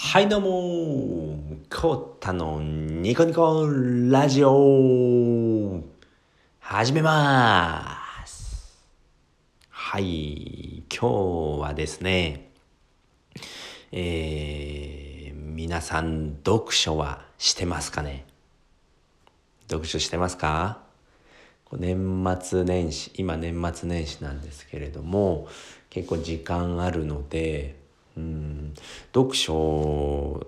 はいどうも。コータのニコニコラジオ。始めます。はい今日はですねえー、皆さん読書はしてますかね？読書してますか？年末年始今年末年始なんですけれども結構時間あるのでうん読書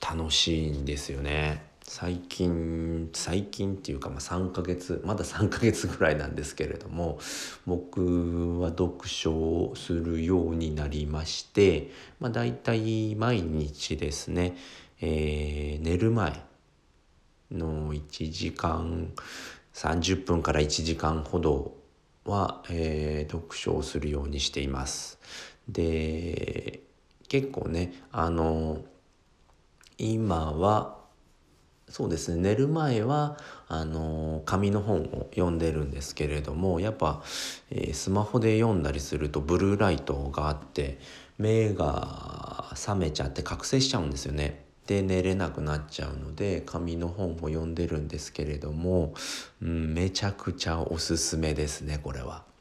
楽しいんですよね最近最近っていうかまあ3ヶ月まだ3ヶ月ぐらいなんですけれども僕は読書をするようになりましてまあ大体毎日ですね、えー、寝る前の1時間30分から1時間ほどは、えー、読書をするようにしています。で結構ねあの今はそうですね寝る前はあの紙の本を読んでるんですけれどもやっぱ、えー、スマホで読んだりするとブルーライトがあって目が覚めちゃって覚醒しちゃうんですよね。で寝れなくなっちゃうので紙の本を読んでるんですけれども、うん、めちゃくちゃおすすめですねこれは。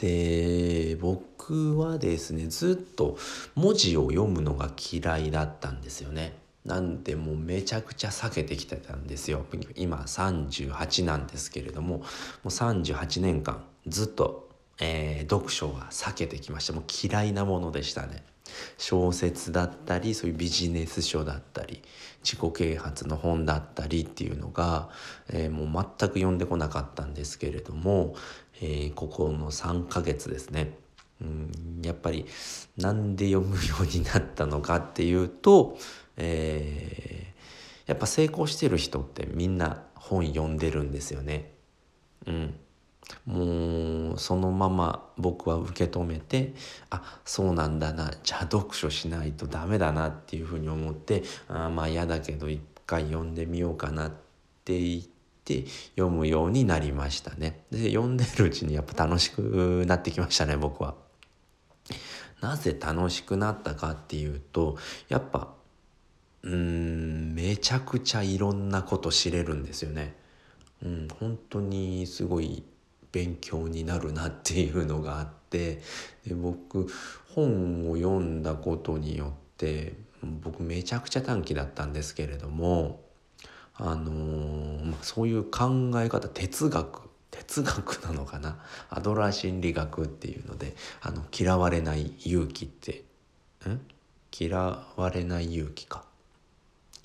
で僕はですねずっと文字を読むのが嫌いだったんですよね。なんでもうめちゃくちゃ避けてきてたんですよ。今38なんですけれどももう38年間ずっと、えー、読書は避けてきました。もう嫌いなものでしたね。小説だったりそういうビジネス書だったり自己啓発の本だったりっていうのが、えー、もう全く読んでこなかったんですけれども、えー、ここの3ヶ月ですねうんやっぱりなんで読むようになったのかっていうと、えー、やっぱ成功してる人ってみんな本読んでるんですよね。うん、もうそのまま僕は受け止めてあそうなんだなじゃあ読書しないとダメだなっていうふうに思ってあまあ嫌だけど一回読んでみようかなって言って読むようになりましたね。で読んでるうちにやっぱ楽しくなってきましたね僕は。なぜ楽しくなったかっていうとやっぱうんめちゃくちゃいろんなこと知れるんですよね。うん、本当にすごい勉強になるなっていうのがあってで僕本を読んだことによって僕めちゃくちゃ短期だったんですけれどもあの、そういう考え方哲学哲学なのかな？アドラー心理学っていうのであの嫌われない勇気ってん？嫌われない勇気か。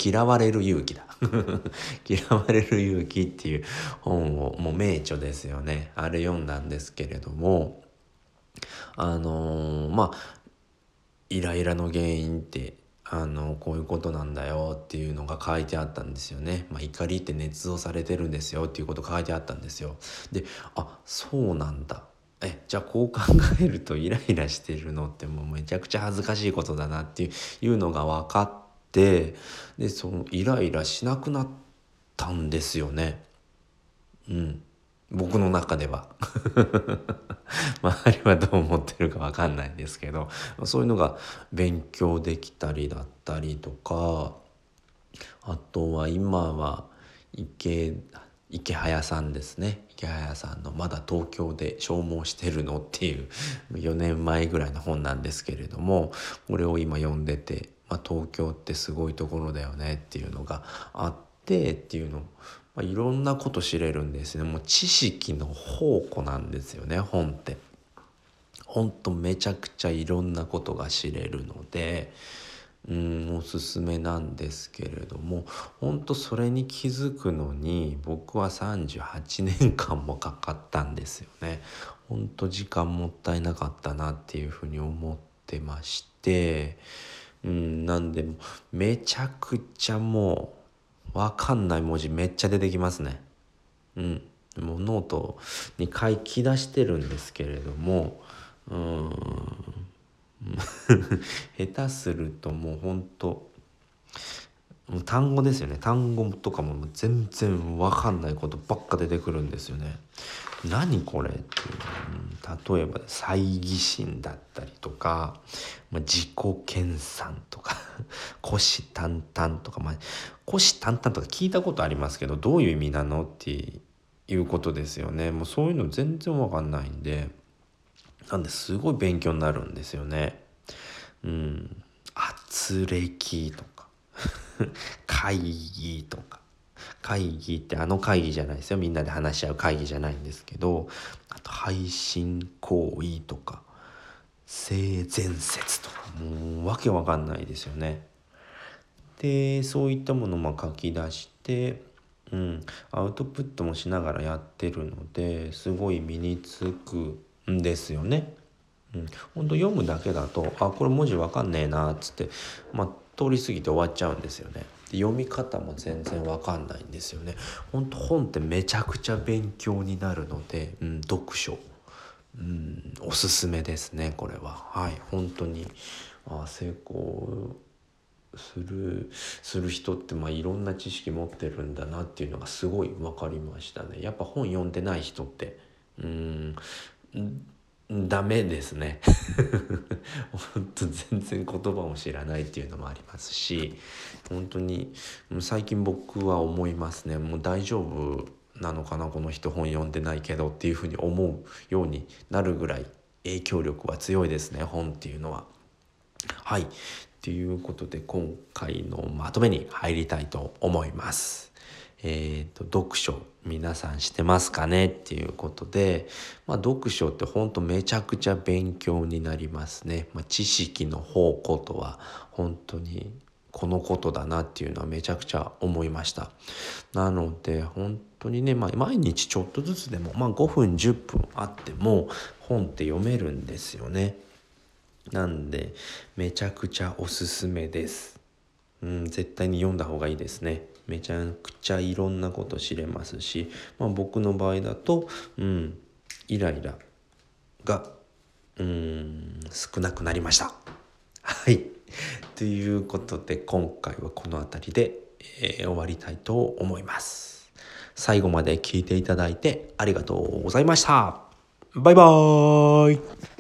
嫌われる勇気だ 嫌われる勇気っていう本をもう名著ですよねあれ読んだんですけれどもあのー、まあイライラの原因ってあのこういうことなんだよっていうのが書いてあったんですよね。まあ、怒りって捏造されてるんですよっていうこと書いてあったんですよ。であそうなんだえじゃあこう考えるとイライラしてるのってもうめちゃくちゃ恥ずかしいことだなっていうのが分かってでそのイライラしなくなったんですよね。うん僕の中では 周りはどう思ってるか分かんないんですけどそういうのが勉強できたりだったりとかあとは今は池池早さんですね池早さんの「まだ東京で消耗してるの?」っていう4年前ぐらいの本なんですけれどもこれを今読んでて、まあ、東京ってすごいところだよねっていうのがあってっていうのまあ、いろんなこと知れるんですねもう知識の宝庫なんですよね本って。ほんとめちゃくちゃいろんなことが知れるのでうんおすすめなんですけれども本当それに気づくのに僕は38年間もかかったんですよね。ほんと時間もったいなかったなっていうふうに思ってましてうんなんでめちゃくちゃもうわかんない文字めっちゃ出てきますね。うん。もうノートに書き出してるんですけれども、うん。下手するともうほんと、もう単語ですよね。単語とかも全然わかんないことばっか出てくるんですよね。何これっていう、例えば猜疑心だったりとか、まあ、自己研鑽とか 虎視眈々とか、ま、虎視眈々とか聞いたことありますけどどういう意味なのっていうことですよね。もうそういうの全然わかんないんでなんですごい勉強になるんですよね。うん、圧力とか 会議とか。会議ってあの会議じゃないですよみんなで話し合う会議じゃないんですけどあと配信行為とか性善説とかもうわけわかんないですよね。でそういったものも書き出して、うん、アウトプットもしながらやってるのですごい身につくんですよね。うん、本当読むだけだとあこれ文字わかんねえなっつって、まあ、通り過ぎて終わっちゃうんですよね。読み方も全然わかんないんですよね。本当本ってめちゃくちゃ勉強になるので、うん、読書、うん、おすすめですねこれは。はい本当にあ成功するする人ってまあいろんな知識持ってるんだなっていうのがすごい分かりましたね。やっぱ本読んでない人ってうんダメですね 本当全然言葉も知らないっていうのもありますし本当に最近僕は思いますねもう大丈夫なのかなこの人本読んでないけどっていうふうに思うようになるぐらい影響力は強いですね本っていうのは。はいということで今回のまとめに入りたいと思います。えーと、読書皆さんしてますかねっていうことで、まあ、読書ってほんとめちゃくちゃ勉強になりますね。まあ、知識の宝庫とは本当にこのことだなっていうのはめちゃくちゃ思いました。なので本当にね、まあ、毎日ちょっとずつでも、まあ、5分10分あっても本って読めるんですよね。なんでめちゃくちゃおすすめです。うん、絶対に読んだ方がいいですね。めちゃくちゃいろんなこと知れますし、まあ、僕の場合だと、うん、イライラがうん少なくなりました。はい。ということで今回はこの辺りで、えー、終わりたいと思います。最後まで聞いていただいてありがとうございました。バイバーイ